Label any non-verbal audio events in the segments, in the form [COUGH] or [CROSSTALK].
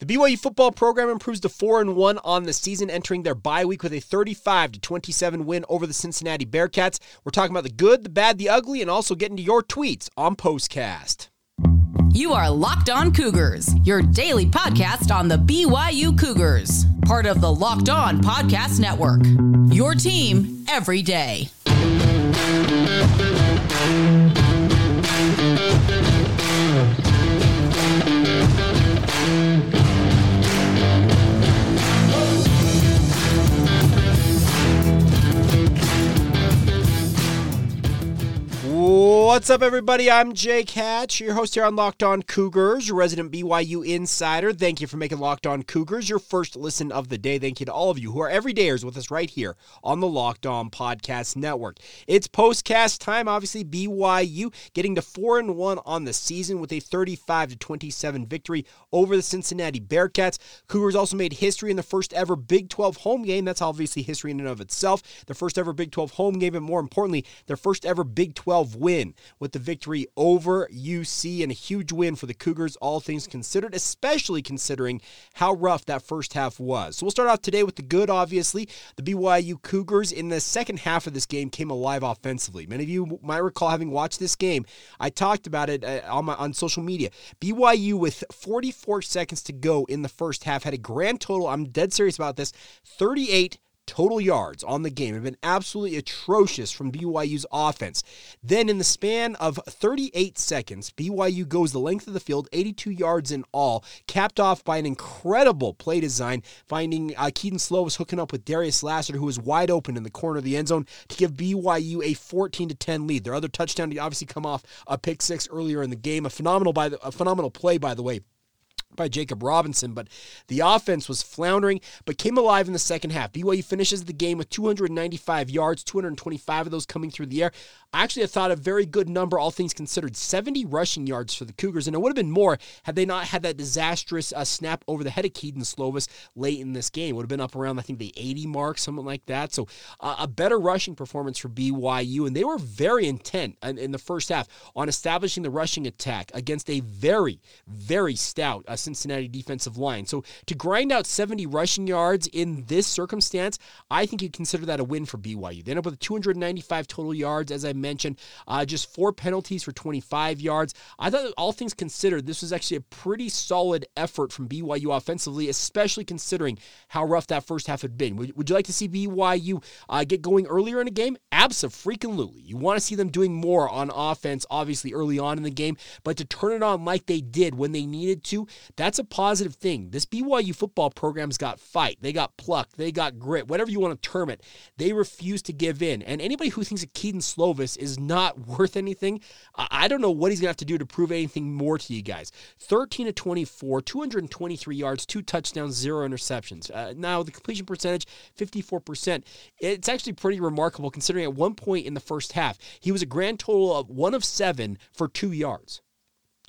The BYU football program improves to 4 and 1 on the season, entering their bye week with a 35 to 27 win over the Cincinnati Bearcats. We're talking about the good, the bad, the ugly, and also getting to your tweets on Postcast. You are Locked On Cougars, your daily podcast on the BYU Cougars, part of the Locked On Podcast Network. Your team every day. What's up, everybody? I'm Jake Hatch, your host here on Locked On Cougars, your resident BYU insider. Thank you for making Locked On Cougars your first listen of the day. Thank you to all of you who are everydayers with us right here on the Locked On Podcast Network. It's postcast time. Obviously, BYU getting to four and one on the season with a 35 to 27 victory over the Cincinnati Bearcats. Cougars also made history in the first ever Big 12 home game. That's obviously history in and of itself. The first ever Big 12 home game, and more importantly, their first ever Big 12 win with the victory over UC and a huge win for the Cougars, all things considered, especially considering how rough that first half was. So we'll start off today with the good, obviously. The BYU Cougars in the second half of this game came alive offensively. Many of you might recall having watched this game. I talked about it uh, on, my, on social media. BYU, with 44 seconds to go in the first half, had a grand total, I'm dead serious about this, 38 total yards on the game have been absolutely atrocious from BYU's offense. Then, in the span of 38 seconds, BYU goes the length of the field, 82 yards in all, capped off by an incredible play design, finding uh, Kedon Slovis hooking up with Darius Lassiter, who was wide open in the corner of the end zone to give BYU a 14 to 10 lead. Their other touchdown to obviously come off a pick six earlier in the game, a phenomenal by the, a phenomenal play by the way by Jakob Robinson, but the offense was floundering, but came alive in the second half. BYU finishes the game with 295 yards, 225 of those coming through the air. Actually, I thought a very good number, all things considered, 70 rushing yards for the Cougars, and it would have been more had they not had that disastrous uh, snap over the head of Kedon Slovis late in this game. It would have been up around, I think, the 80 mark, something like that. So uh, a better rushing performance for BYU, and they were very intent in, in, the first half on establishing the rushing attack against a very, very stout uh, Cincinnati defensive line. So to grind out 70 rushing yards in this circumstance, I think you consider that a win for BYU. They end up with 295 total yards, as I uh, just four penalties for 25 yards. I thought, all things considered, this was actually a pretty solid effort from BYU offensively, especially considering how rough that first half had been. Would, would you like to see BYU uh, get going earlier in a game? Absolutely. You want to see them doing more on offense, obviously, early on in the game, but to turn it on like they did when they needed to, that's a positive thing. This BYU football program's got fight, they got pluck, they got grit, whatever you want to term it. They refuse to give in. And anybody who thinks that Kedon Slovis is not [LAUGHS] worth anything, I don't know what he's going to have to do to prove anything more to you guys. 13 to 24, 223 yards, two touchdowns, zero interceptions. Uh, now, the completion percentage, 54%. It's actually pretty remarkable considering at one point in the first half, he was a grand total of one of seven for two yards.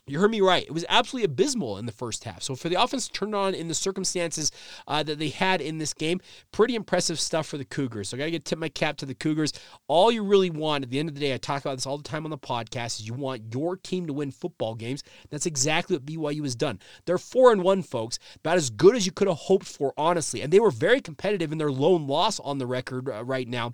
You heard me right. It was absolutely abysmal in the first half. So for the offense to turn on in the circumstances uh, that they had in this game, pretty impressive stuff for the Cougars. So I got to get tip my cap to the Cougars. All you really want at the end of the day, I talk about this all the time on the podcast, is you want your team to win football games. That's exactly what BYU has done. They're four and one, folks, about as good as you could have hoped for, honestly. And they were very competitive in their lone loss on the record uh, right now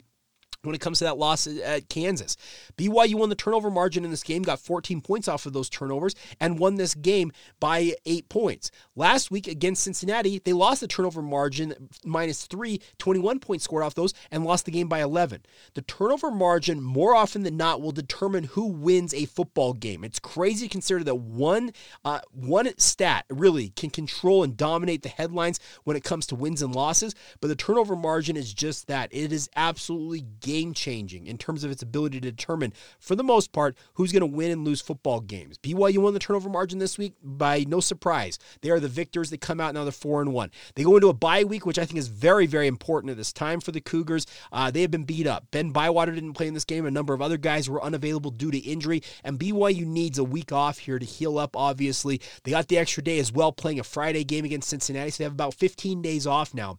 when it comes to that loss at Kansas. BYU won the turnover margin in this game, got 14 points off of those turnovers, and won this game by eight points. Last week against Cincinnati, they lost the turnover margin minus three, 21 points scored off those, and lost the game by 11. The turnover margin, more often than not, will determine who wins a football game. It's crazy to consider that one, uh, one stat really can control and dominate the headlines when it comes to wins and losses, but the turnover margin is just that. It is absolutely game changing in terms of its ability to determine, for the most part, who's going to win and lose football games. BYU won the turnover margin this week by no surprise. They are the victors. They come out now they're four and one. They go into a bye week, which I think is very, very important at this time for the Cougars. Uh, they have been beat up. Ben Bywater didn't play in this game. A number of other guys were unavailable due to injury, and BYU needs a week off here to heal up. Obviously, they got the extra day as well, playing a Friday game against Cincinnati, so they have about 15 days off now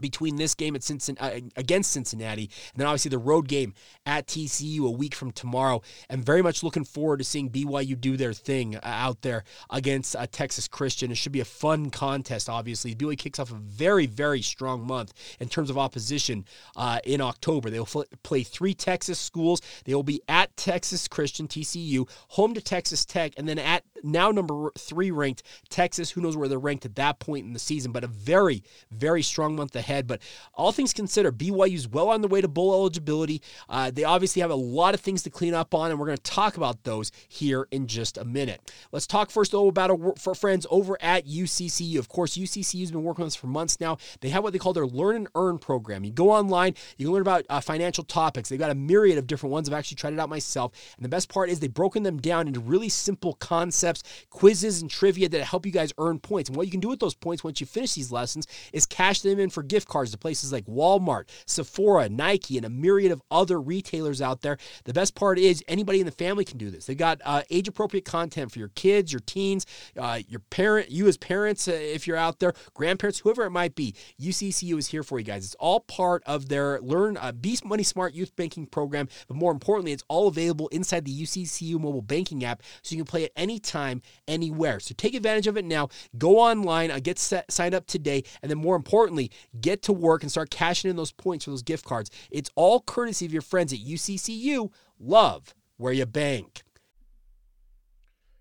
between this game at Cincinnati, uh, against Cincinnati and then obviously the road game at TCU a week from tomorrow. And very much looking forward to seeing BYU do their thing uh, out there against uh, Texas Christian. It should be a fun contest, obviously. BYU kicks off a very, very strong month in terms of opposition uh, in October. They will fl- play three Texas schools. They will be at Texas Christian, TCU, home to Texas Tech, and then at now number three ranked Texas. Who knows where they're ranked at that point in the season, but a very, very strong month ahead. But all things considered, BYU's well on the way to bowl eligibility. Uh, they obviously have a lot of things to clean up on, and we're going to talk about those here in just a minute. Let's talk first, though, about our for friends over at UCCU. Of course, UCCU has been working on this for months now. They have what they call their Learn and Earn program. You go online, you can learn about uh, financial topics. They've got a myriad of different ones. I've actually tried it out myself. And the best part is they've broken them down into really simple concepts, quizzes, and trivia that help you guys earn points. And what you can do with those points once you finish these lessons is cash them in for gift cards to places like Walmart, Sephora, Nike, and a myriad of other retailers out there. The best part is anybody in the family can do this. They've got uh, age appropriate content for your kids, your teens, uh, your parent, you as parents, uh, if you're out there, grandparents, whoever it might be. UCCU is here for you guys. It's all part of their Learn uh, Be Money Smart Youth Banking program, but more importantly, it's all available inside the UCCU mobile banking app, so you can play it anytime, anywhere. So take advantage of it now. Go online, uh, get set, signed up today, and then more importantly, get to work and start cashing in those points for those gift cards. It's all courtesy of your friends at UCCU. Love where you bank.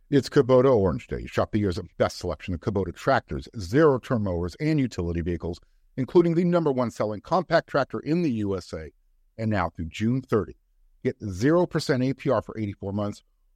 It's Kubota Orange Day. Shop the year's best selection of Kubota tractors, zero turn mowers, and utility vehicles, including the number one selling compact tractor in the USA. And now through June 30, get 0% APR for 84 months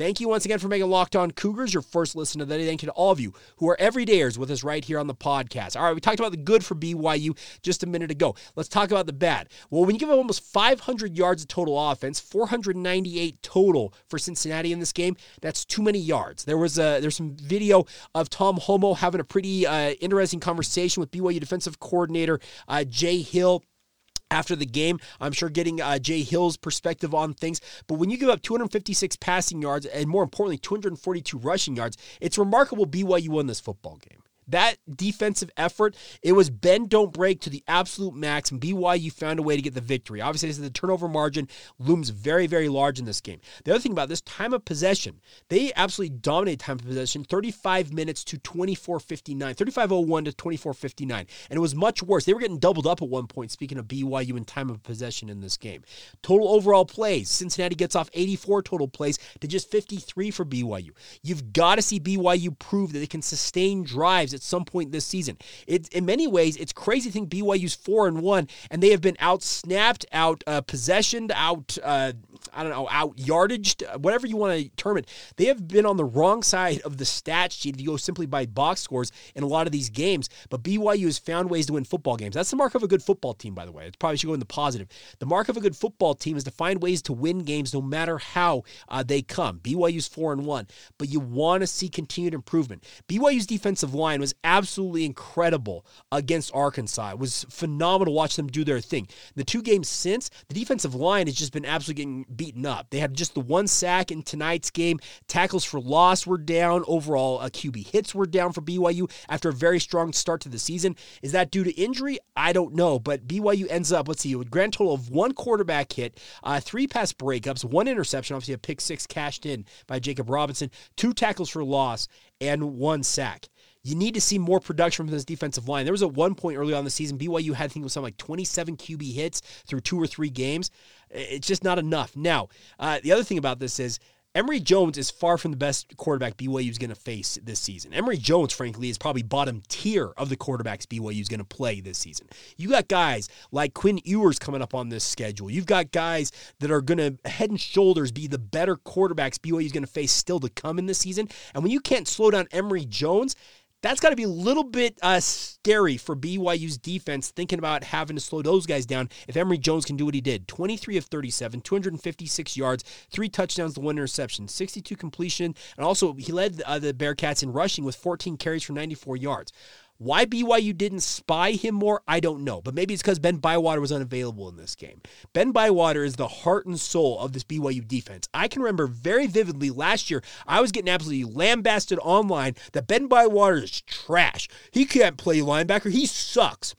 Thank you once again for making Locked On Cougars your first listen of the day. Thank you to all of you who are everydayers with us right here on the podcast. All right, we talked about the good for BYU just a minute ago. Let's talk about the bad. Well, when you give up almost 500 yards of total offense, 498 total for Cincinnati in this game, that's too many yards. There was a, there's some video of Tom Holmoe having a pretty uh, interesting conversation with BYU defensive coordinator uh, Jay Hill after the game. I'm sure getting uh, Jay Hill's perspective on things. But when you give up 256 passing yards and more importantly, 242 rushing yards, it's remarkable BYU won this football game. That defensive effort, it was bend, don't break to the absolute max, and BYU found a way to get the victory. Obviously, the turnover margin looms very, very large in this game. The other thing about this time of possession, they absolutely dominated time of possession 35 minutes to 24.59, 35.01 to 24.59. And it was much worse. They were getting doubled up at one point, speaking of BYU in time of possession in this game. Total overall plays, Cincinnati gets off 84 total plays to just 53 for BYU. You've got to see BYU prove that they can sustain drives at some point this season. It's in many ways it's crazy to think BYU's four and one, and they have been out snapped, out uh, possessioned, out uh, I don't know, out yardaged, whatever you want to term it. They have been on the wrong side of the stat sheet if you go simply by box scores in a lot of these games. But BYU has found ways to win football games. That's the mark of a good football team, by the way. It probably should go in the positive. The mark of a good football team is to find ways to win games no matter how uh, they come. BYU's four and one, but you want to see continued improvement. BYU's defensive line was absolutely incredible against Arkansas. It was phenomenal to watch them do their thing. The two games since, the defensive line has just been absolutely getting beaten up. They had just the one sack in tonight's game. Tackles for loss were down. Overall, uh, QB hits were down for BYU after a very strong start to the season. Is that due to injury? I don't know. But BYU ends up, let's see, a grand total of one quarterback hit, uh, three pass breakups, one interception, obviously a pick six cashed in by Jakob Robinson, two tackles for loss, and one sack. You need to see more production from this defensive line. There was at one point early on the season, BYU had, I think was something like 27 QB hits through two or three games. It's just not enough. Now, uh, the other thing about this is Emory Jones is far from the best quarterback BYU is going to face this season. Emory Jones, frankly, is probably bottom tier of the quarterbacks BYU is going to play this season. You got guys like Quinn Ewers coming up on this schedule. You've got guys that are going to head and shoulders be the better quarterbacks BYU is going to face still to come in this season. And when you can't slow down Emory Jones, that's got to be a little bit uh, scary for BYU's defense, thinking about having to slow those guys down if Emory Jones can do what he did 23 of 37, 256 yards, three touchdowns to one interception, 62 completion, and also he led uh, the Bearcats in rushing with 14 carries for 94 yards. Why BYU didn't spy him more, I don't know. But maybe it's because Ben Bywater was unavailable in this game. Ben Bywater is the heart and soul of this BYU defense. I can remember very vividly last year, I was getting absolutely lambasted online that Ben Bywater is trash. He can't play linebacker. He sucks.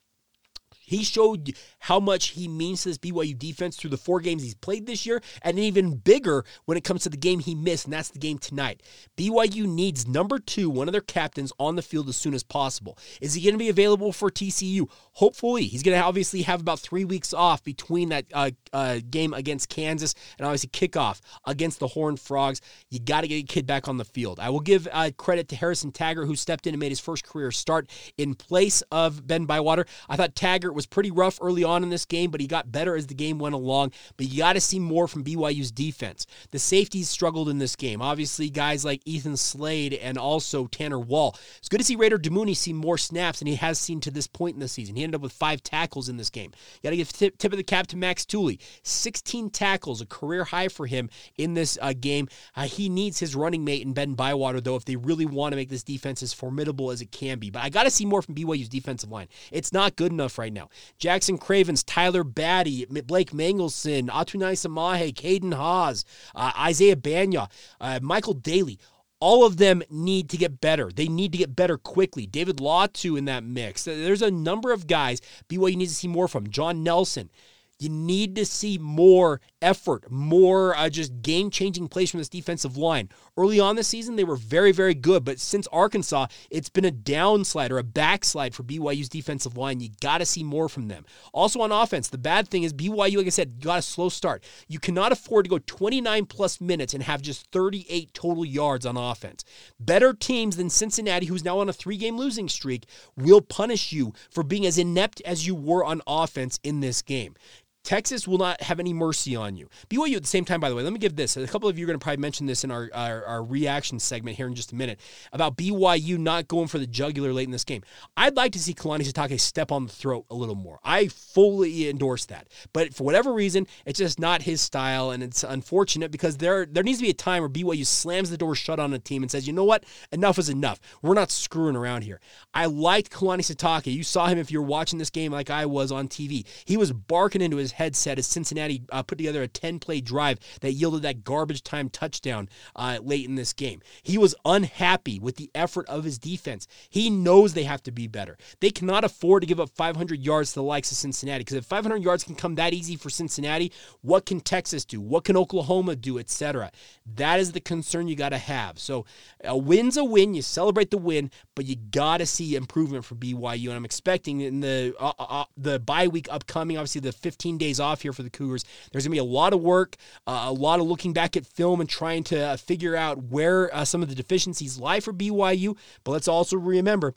He showed how much he means to this BYU defense through the four games he's played this year, and even bigger when it comes to the game he missed, and that's the game tonight. BYU needs number two, one of their captains, on the field as soon as possible. Is he going to be available for TCU? Hopefully. He's going to obviously have about three weeks off between that uh, uh, game against Kansas and obviously kickoff against the Horned Frogs. You got to get a kid back on the field. I will give uh, credit to Harrison Taggart, who stepped in and made his first career start in place of Ben Bywater. I thought Taggart was pretty rough early on in this game, but he got better as the game went along. But you got to see more from BYU's defense. The safeties struggled in this game. Obviously, guys like Ethan Slade and also Tanner Wall. It's good to see Raider Damuni see more snaps than he has seen to this point in the season. He ended up with five tackles in this game. You got to give tip, tip of the cap to Max Tooley. 16 tackles, a career high for him in this uh, game. Uh, he needs his running mate in Ben Bywater, though, if they really want to make this defense as formidable as it can be. But I got to see more from BYU's defensive line. It's not good enough right now. Jackson Cravens, Tyler Batty, Blake Mangelson, Atunaisa Mahe, Caden Haws, uh, Isaiah Bagnah, uh, Michael Daly. All of them need to get better. They need to get better quickly. David Law, too, in that mix. There's a number of guys BYU needs to see more from. John Nelson. You need to see more effort, more uh, just game changing plays from this defensive line. Early on this season, they were very, very good, but since Arkansas, it's been a downslide or a backslide for BYU's defensive line. You got to see more from them. Also on offense, the bad thing is BYU, like I said, got a slow start. You cannot afford to go 29 plus minutes and have just 38 total yards on offense. Better teams than Cincinnati, who's now on a three game losing streak, will punish you for being as inept as you were on offense in this game. Texas will not have any mercy on you. BYU at the same time, by the way, let me give this. A couple of you are going to probably mention this in our, our, our, reaction segment here in just a minute about BYU not going for the jugular late in this game. I'd like to see Kalani Sitake step on the throat a little more. I fully endorse that. But for whatever reason, it's just not his style, and it's unfortunate because there, there needs to be a time where BYU slams the door shut on a team and says, you know what? Enough is enough. We're not screwing around here. I liked Kalani Sitake. You saw him if you were watching this game like I was on TV. He was barking into his his headset as Cincinnati uh, put together a 10 play drive that yielded that garbage time touchdown uh, late in this game. He was unhappy with the effort of his defense. He knows they have to be better. They cannot afford to give up 500 yards to the likes of Cincinnati because if 500 yards can come that easy for Cincinnati, what can Texas do? What can Oklahoma do, etc.? That is the concern you got to have. So a win's a win. You celebrate the win, but you got to see improvement for BYU. And I'm expecting in the uh, uh, uh the bye week upcoming, obviously the 15 days off here for the Cougars. There's going to be a lot of work, uh, a lot of looking back at film and trying to uh, figure out where uh, some of the deficiencies lie for BYU. But let's also remember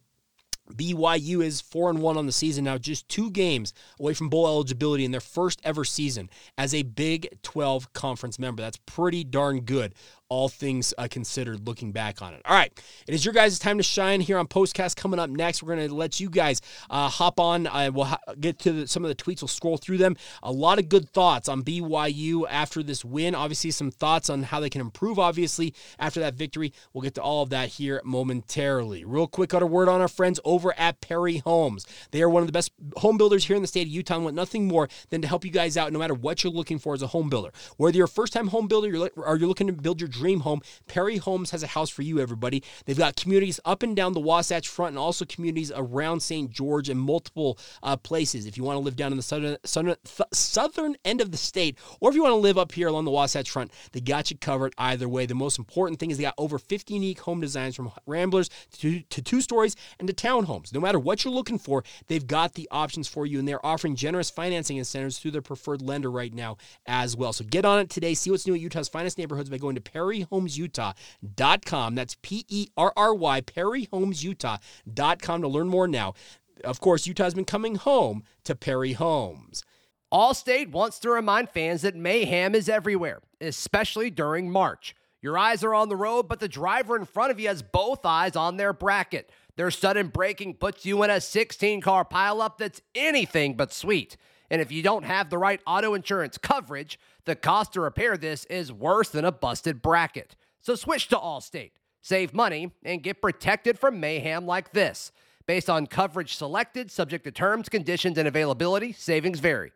BYU is 4 and 1 on the season now, just two games away from bowl eligibility in their first ever season as a Big 12 conference member. That's pretty darn good all things uh, considered looking back on it. All right, it is your guys' time to shine here on Postcast coming up next. We're going to let you guys uh, hop on. Uh, we'll ha- get to the, some of the tweets. We'll scroll through them. A lot of good thoughts on BYU after this win. Obviously, some thoughts on how they can improve, obviously, after that victory. We'll get to all of that here momentarily. Real quick, got a word on our friends over at Perry Homes. They are one of the best home builders here in the state of Utah and want nothing more than to help you guys out no matter what you're looking for as a home builder. Whether you're a first time home builder or you're looking to build your dream home, Perry Homes has a house for you, everybody. They've got communities up and down the Wasatch Front and also communities around St. George and multiple uh, places. If you want to live down in the southern, southern, th- southern end of the state, or if you want to live up here along the Wasatch Front, they got you covered either way. The most important thing is they got over 50 unique home designs from ramblers to, to two stories and to townhomes. No matter what you're looking for, they've got the options for you, and they're offering generous financing incentives through their preferred lender right now as well. So get on it today. See what's new at Utah's finest neighborhoods by going to Perry perryhomesutah.com. That's P E R R Y, perryhomesutah.com to learn more now. Of course, Utah's been coming home to Perry Homes. Allstate wants to remind fans that mayhem is everywhere, especially during March. Your eyes are on the road, but the driver in front of you has both eyes on their bracket. Their sudden braking puts you in a 16 car pileup that's anything but sweet. And if you don't have the right auto insurance coverage, the cost to repair this is worse than a busted bracket. So switch to Allstate, save money, and get protected from mayhem like this. Based on coverage selected, subject to terms, conditions, and availability, savings vary.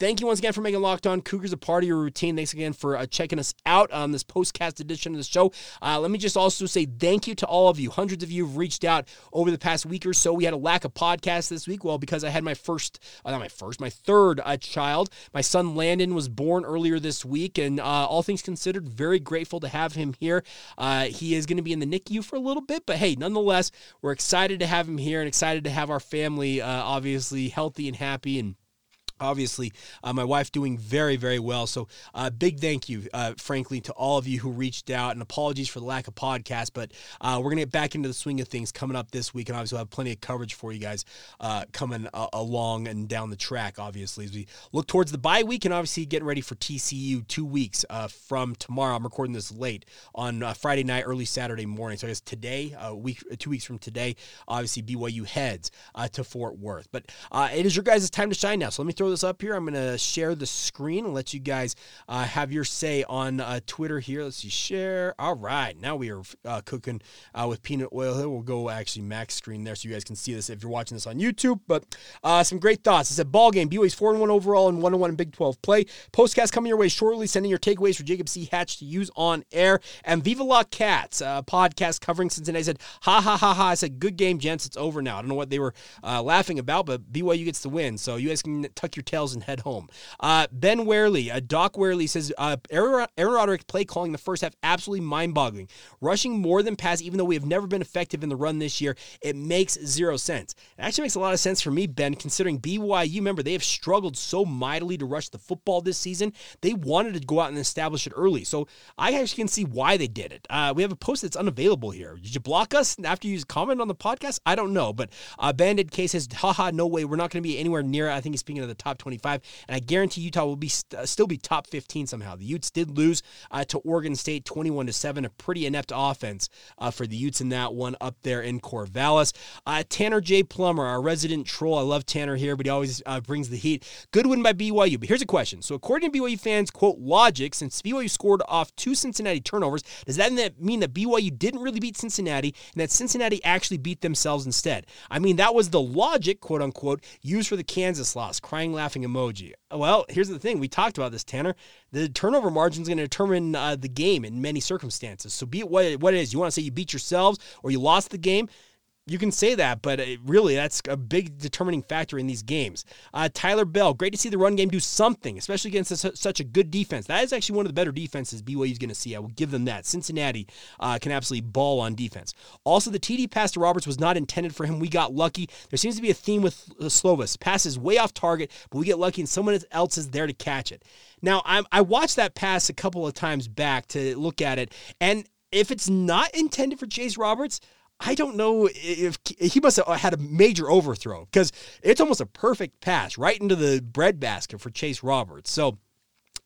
Thank you once again for making Locked On Cougars a part of your routine. Thanks again for uh, checking us out on this postcast edition of the show. Uh, let me just also say thank you to all of you. Hundreds of you have reached out over the past week or so. We had a lack of podcasts this week. Well, because I had my first, uh, not my first, my third uh, child. My son Landon was born earlier this week, and uh, all things considered, very grateful to have him here. Uh, he is going to be in the NICU for a little bit, but hey, nonetheless, we're excited to have him here and excited to have our family obviously healthy and happy and obviously uh, my wife doing very very well. So uh, big thank you uh, frankly to all of you who reached out and apologies for the lack of podcast but uh, we're gonna get back into the swing of things coming up this week and obviously we'll have plenty of coverage for you guys uh, coming uh, along and down the track obviously as we look towards the bye week and obviously getting ready for tcu two weeks from tomorrow. I'm recording this late on friday night early saturday morning. So i guess today week two weeks from today obviously byu heads to fort worth. But it is your guys' time to shine now. So let me throw throw this up here. I'm going to share the screen and let you guys uh, have your say on uh, Twitter here. Let's see, share. All right, now we are uh, cooking uh, with peanut oil here. We'll go actually max screen there so you guys can see this if you're watching this on YouTube. But uh, some great thoughts. It's a ball game. BYU's 4 and 1 overall and 1 1 in Big 12 play. Postcast coming your way shortly. Sending your takeaways for Jacob C. Hatch to use on air. And Viva La Cats uh, podcast covering Cincinnati. Said, ha ha ha ha. I said, good game, gents. It's over now. I don't know what they were laughing about, but BYU gets the win. So you guys can tuck your tails and head home. Uh, ben Warley, uh, Doc Warley says uh, Aaron, Aaron Roderick play calling the first half absolutely mind boggling. Rushing more than pass, even though we have never been effective in the run this year, it makes zero sense. It actually makes a lot of sense for me, Ben, considering BYU, remember, they have struggled so mightily to rush the football this season. They wanted to go out and establish it early. So I actually can see why they did it. Uh, we have a post that's unavailable here. Did you block us after you comment on the podcast? I don't know. But uh, Bandit Case says, haha, no way. We're not going to be anywhere near, I think he's speaking of the top 25, and I guarantee Utah will be st- uh, still be top 15 somehow. The Utes did lose uh, to Oregon State 21 to 7, a pretty inept offense uh, for the Utes in that one up there in Corvallis. Uh, Tanner J. Plummer, our resident troll. I love Tanner here, but he always uh, brings the heat. Good win by BYU. But here's a question. So, according to BYU fans, quote, logic, since BYU scored off two Cincinnati turnovers, does that mean that BYU didn't really beat Cincinnati and that Cincinnati actually beat themselves instead? I mean, that was the logic, quote unquote, used for the Kansas loss. Crying, laughing, emoji. Well, here's the thing. We talked about this, Tanner. The turnover margin is going to determine uh, the game in many circumstances. So be it what, what it is. You want to say you beat yourselves or you lost the game you can say that, but really, that's a big determining factor in these games. Uh, Tyler Bell, great to see the run game do something, especially against a, such a good defense. That is actually one of the better defenses BYU is going to see. I will give them that. Cincinnati uh, can absolutely ball on defense. Also, the TD pass to Roberts was not intended for him. We got lucky. There seems to be a theme with uh, Slovis. Passes way off target, but we get lucky, and someone else is there to catch it. Now, I, I watched that pass a couple of times back to look at it, and if it's not intended for Chase Roberts, I don't know if he must have uh, had a major overthrow because it's almost a perfect pass right into the breadbasket for Chase Roberts. So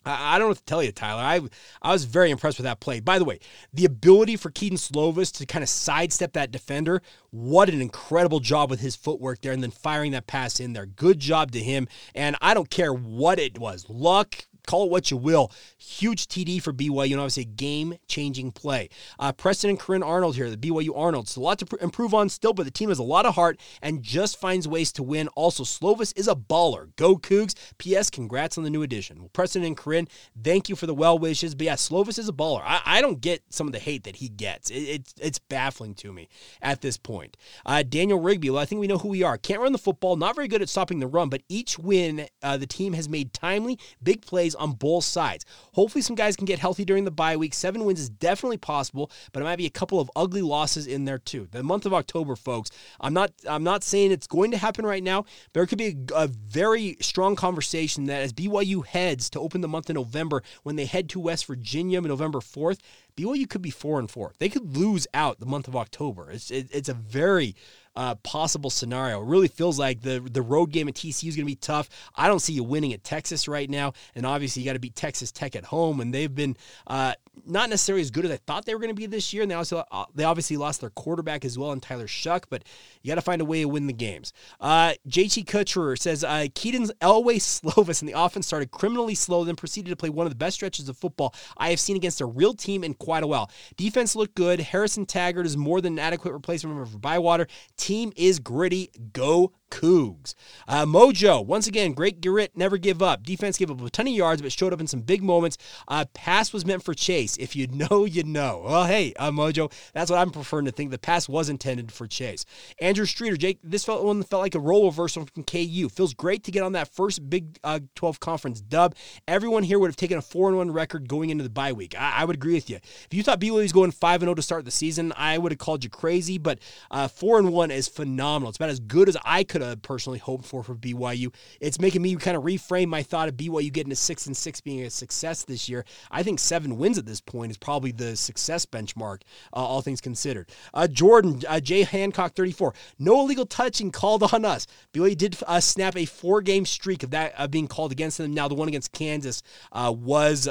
I don't know what to tell you, Tyler. I I was very impressed with that play. By the way, the ability for Kedon Slovis to kind of sidestep that defender, what an incredible job with his footwork there, and then firing that pass in there. Good job to him. And I don't care what it was, luck, call it what you will. Huge TD for BYU and obviously a game changing play. Uh, Preston and Corinne Arnold here, the BYU Arnolds. A lot to pr- improve on still, but the team has a lot of heart and just finds ways to win. Also, Slovis is a baller. Go Cougs. P.S. Congrats on the new addition. Well, Preston and Corinne, thank you for the well wishes. But yeah, Slovis is a baller. I, I don't get some of the hate that he gets. It, it, it's baffling to me at this point. Uh, Daniel Rigby, well, I think we know who we are. Can't run the football, not very good at stopping the run, but each win uh, the team has made timely, big plays on both sides. Hopefully, some guys can get healthy during the bye week. Seven wins is definitely possible, but it might be a couple of ugly losses in there too. The month of October, folks. I'm not. I'm not saying it's going to happen right now. There could be a, a very strong conversation that as BYU heads to open the month of November, when they head to West Virginia November 4th, BYU could be four and four. They could lose out the month of October. It's it, it's a very uh, possible scenario. It really feels like the the road game at TCU is going to be tough. I don't see you winning at Texas right now, and obviously you got to beat Texas Tech at home, and they've been uh, not necessarily as good as I thought they were going to be this year. And they also uh, they obviously lost their quarterback as well, in Tyler Shough, but you got to find a way to win the games. Uh, JT Kutcher says uh, Kedon's Elway Slovis and the offense started criminally slow, then proceeded to play one of the best stretches of football I have seen against a real team in quite a while. Defense looked good. Harrison Taggart is more than an adequate replacement for Bywater. Team is gritty. Go Cougs. Uh, Mojo, once again, great grit, never give up. Defense gave up a ton of yards, but showed up in some big moments. Uh, pass was meant for Chase. If you [LAUGHS] know, you know. Well, hey, uh, Mojo, that's what I'm preferring to think. The pass was intended for Chase. Andrew Streeter, Jake, this felt one felt like a role reversal from KU. Feels great to get on that first Big uh, 12 conference dub. Everyone here would have taken a 4 1 record going into the bye week. I, I would agree with you. If you thought BYU was going 5 0 to start the season, I would have called you crazy, but uh, 4 1 is phenomenal. It's about as good as I could have personally hoped for for BYU. It's making me kind of reframe my thought of BYU getting a six and six being a success this year. I think seven wins at this point is probably the success benchmark, uh, all things considered. Uh, Jordan uh, Jay Hancock, 34. No illegal touching called on us. BYU did uh, snap a four-game streak of that uh, being called against them. Now the one against Kansas uh, was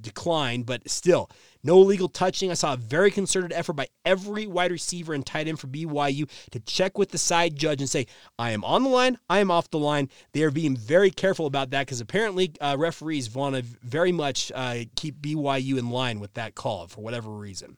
declined, but still. No illegal touching. I saw a very concerted effort by every wide receiver and tight end for BYU to check with the side judge and say, I am on the line, I am off the line. They are being very careful about that because apparently uh, referees want to very much uh, keep BYU in line with that call for whatever reason.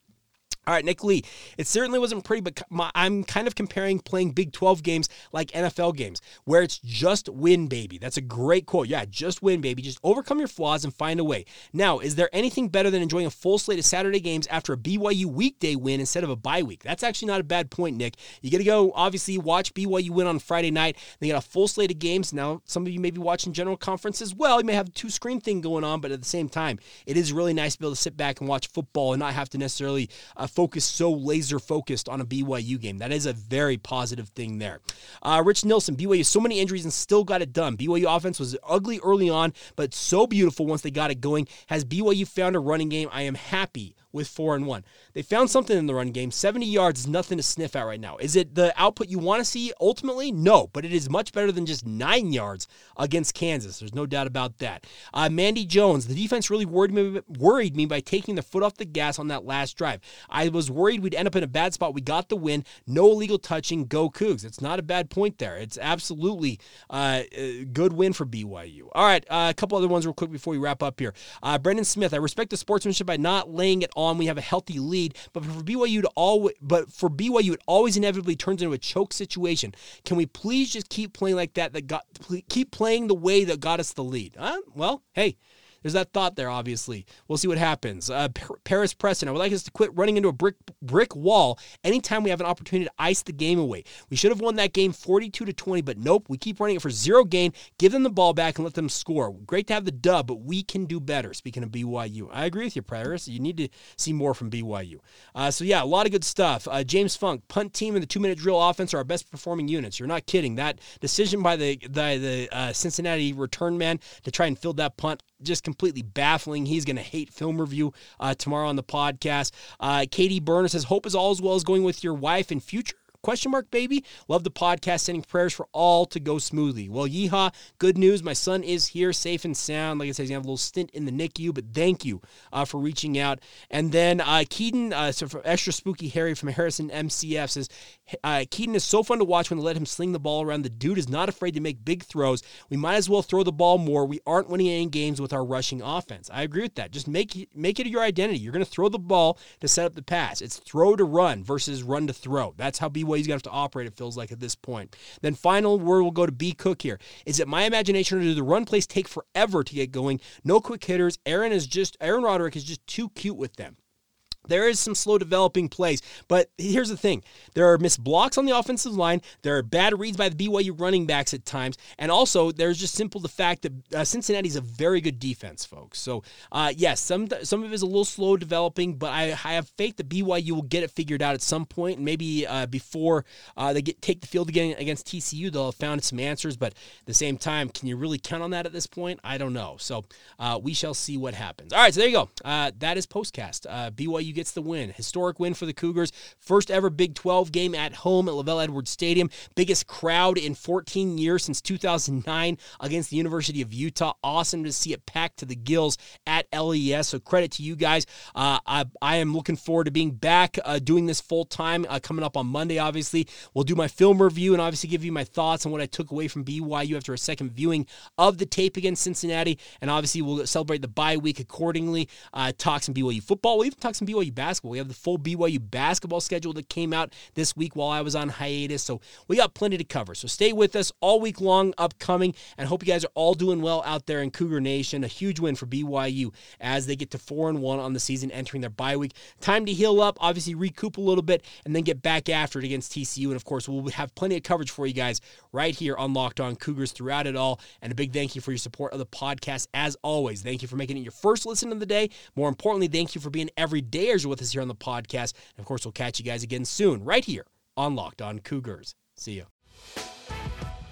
All right, Nick Lee. It certainly wasn't pretty, but I'm kind of comparing playing Big 12 games like NFL games, where it's just win, baby. That's a great quote. Yeah, just win, baby. Just overcome your flaws and find a way. Now, is there anything better than enjoying a full slate of Saturday games after a BYU weekday win instead of a bye week? That's actually not a bad point, Nick. You got to go, obviously, watch BYU win on Friday night. They got a full slate of games. Now, some of you may be watching General Conference as well. You may have a two screen thing going on, but at the same time, it is really nice to be able to sit back and watch football and not have to necessarily uh, focus so laser focused on a BYU game. That is a very positive thing there. Uh, Rich Nilsson, BYU, so many injuries and still got it done. BYU offense was ugly early on, but so beautiful once they got it going. Has BYU found a running game? I am happy with four and one. They found something in the run game. 70 yards is nothing to sniff at right now. Is it the output you want to see ultimately? No, but it is much better than just nine yards against Kansas. There's no doubt about that. Uh, Mandy Jones, the defense really worried me, worried me by taking the foot off the gas on that last drive. I was worried we'd end up in a bad spot. We got the win. No illegal touching. Go Cougs. It's not a bad point there. It's absolutely uh, a good win for BYU. All right, uh, a couple other ones real quick before we wrap up here. Uh, Brendan Smith, I respect the sportsmanship by not laying it on. We have a healthy lead, but for BYU to always, but for BYU, it always inevitably turns into a choke situation. Can we please just keep playing like that? That got keep playing the way that got us the lead. Huh? Well, hey, there's that thought there, obviously. We'll see what happens. Uh, Paris Preston, I would like us to quit running into a brick brick wall anytime we have an opportunity to ice the game away. We should have won that game 42 to 20, but nope, we keep running it for zero gain. Give them the ball back and let them score. Great to have the dub, but we can do better. Speaking of BYU, I agree with you, Paris. You need to see more from BYU. Uh, so yeah, a lot of good stuff. Uh, James Funk, punt team and the two minute drill offense are our best performing units. You're not kidding. That decision by the the, the uh, Cincinnati return man to try and field that punt just completely baffling. He's going to hate film review uh, tomorrow on the podcast. Uh, Katie Burner says, Hope is all as well as going with your wife in future Question mark, baby. Love the podcast. Sending prayers for all to go smoothly. Well, yeehaw. Good news. My son is here, safe and sound. Like I said, he's going to have a little stint in the NICU, but thank you uh, for reaching out. And then uh, Kedon, uh, so extra spooky Harry from Harrison MCF says, uh, Kedon is so fun to watch when they let him sling the ball around. The dude is not afraid to make big throws. We might as well throw the ball more. We aren't winning any games with our rushing offense. I agree with that. Just make make it your identity. You're going to throw the ball to set up the pass. It's throw to run versus run to throw. That's how BYU he's going to have to operate, it feels like, at this point. Then final word will go to B. Cook here. Is it my imagination or do the run plays take forever to get going? No quick hitters. Aaron is just Aaron Roderick is just too cute with them. There is some slow developing plays, but here's the thing: there are missed blocks on the offensive line. There are bad reads by the BYU running backs at times, and also there's just simple the fact that uh, Cincinnati's a very good defense, folks. So uh, yes, some some of it is a little slow developing, but I, I, have faith that BYU will get it figured out at some point, and maybe uh, before uh, they get take the field again against TCU, they'll have found some answers. But at the same time, can you really count on that at this point? I don't know. So uh, we shall see what happens. All right, so there you go. Uh, that is postcast. BYU gets the win. Historic win for the Cougars. First ever Big 12 game at home at LaVell Edwards Stadium. Biggest crowd in 14 years since 2009 against the University of Utah. Awesome to see it packed to the gills at LES. So credit to you guys. Uh, I, I, am looking forward to being back uh, doing this full time uh, coming up on Monday, obviously. We'll do my film review and obviously give you my thoughts on what I took away from BYU after a second viewing of the tape against Cincinnati. And obviously, we'll celebrate the bye week accordingly. Uh, talk some BYU football. We'll even talk some BYU basketball. We have the full BYU basketball schedule that came out this week while I was on hiatus. So we got plenty to cover. So stay with us all week long, upcoming, and hope you guys are all doing well out there in Cougar Nation. A huge win for BYU as they get to four and one on the season, entering their bye week. Time to heal up, obviously recoup a little bit, and then get back after it against TCU. And of course, we'll have plenty of coverage for you guys right here on Locked On Cougars throughout it all. And a big thank you for your support of the podcast as always. Thank you for making it your first listen of the day. More importantly, thank you for being every dayers with us here on the podcast. And of course, we'll catch you guys again soon, right here on Locked On Cougars. See you.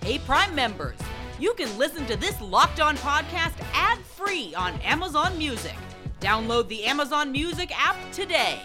Hey, Prime members, you can listen to this Locked On podcast ad free on Amazon Music. Download the Amazon Music app today.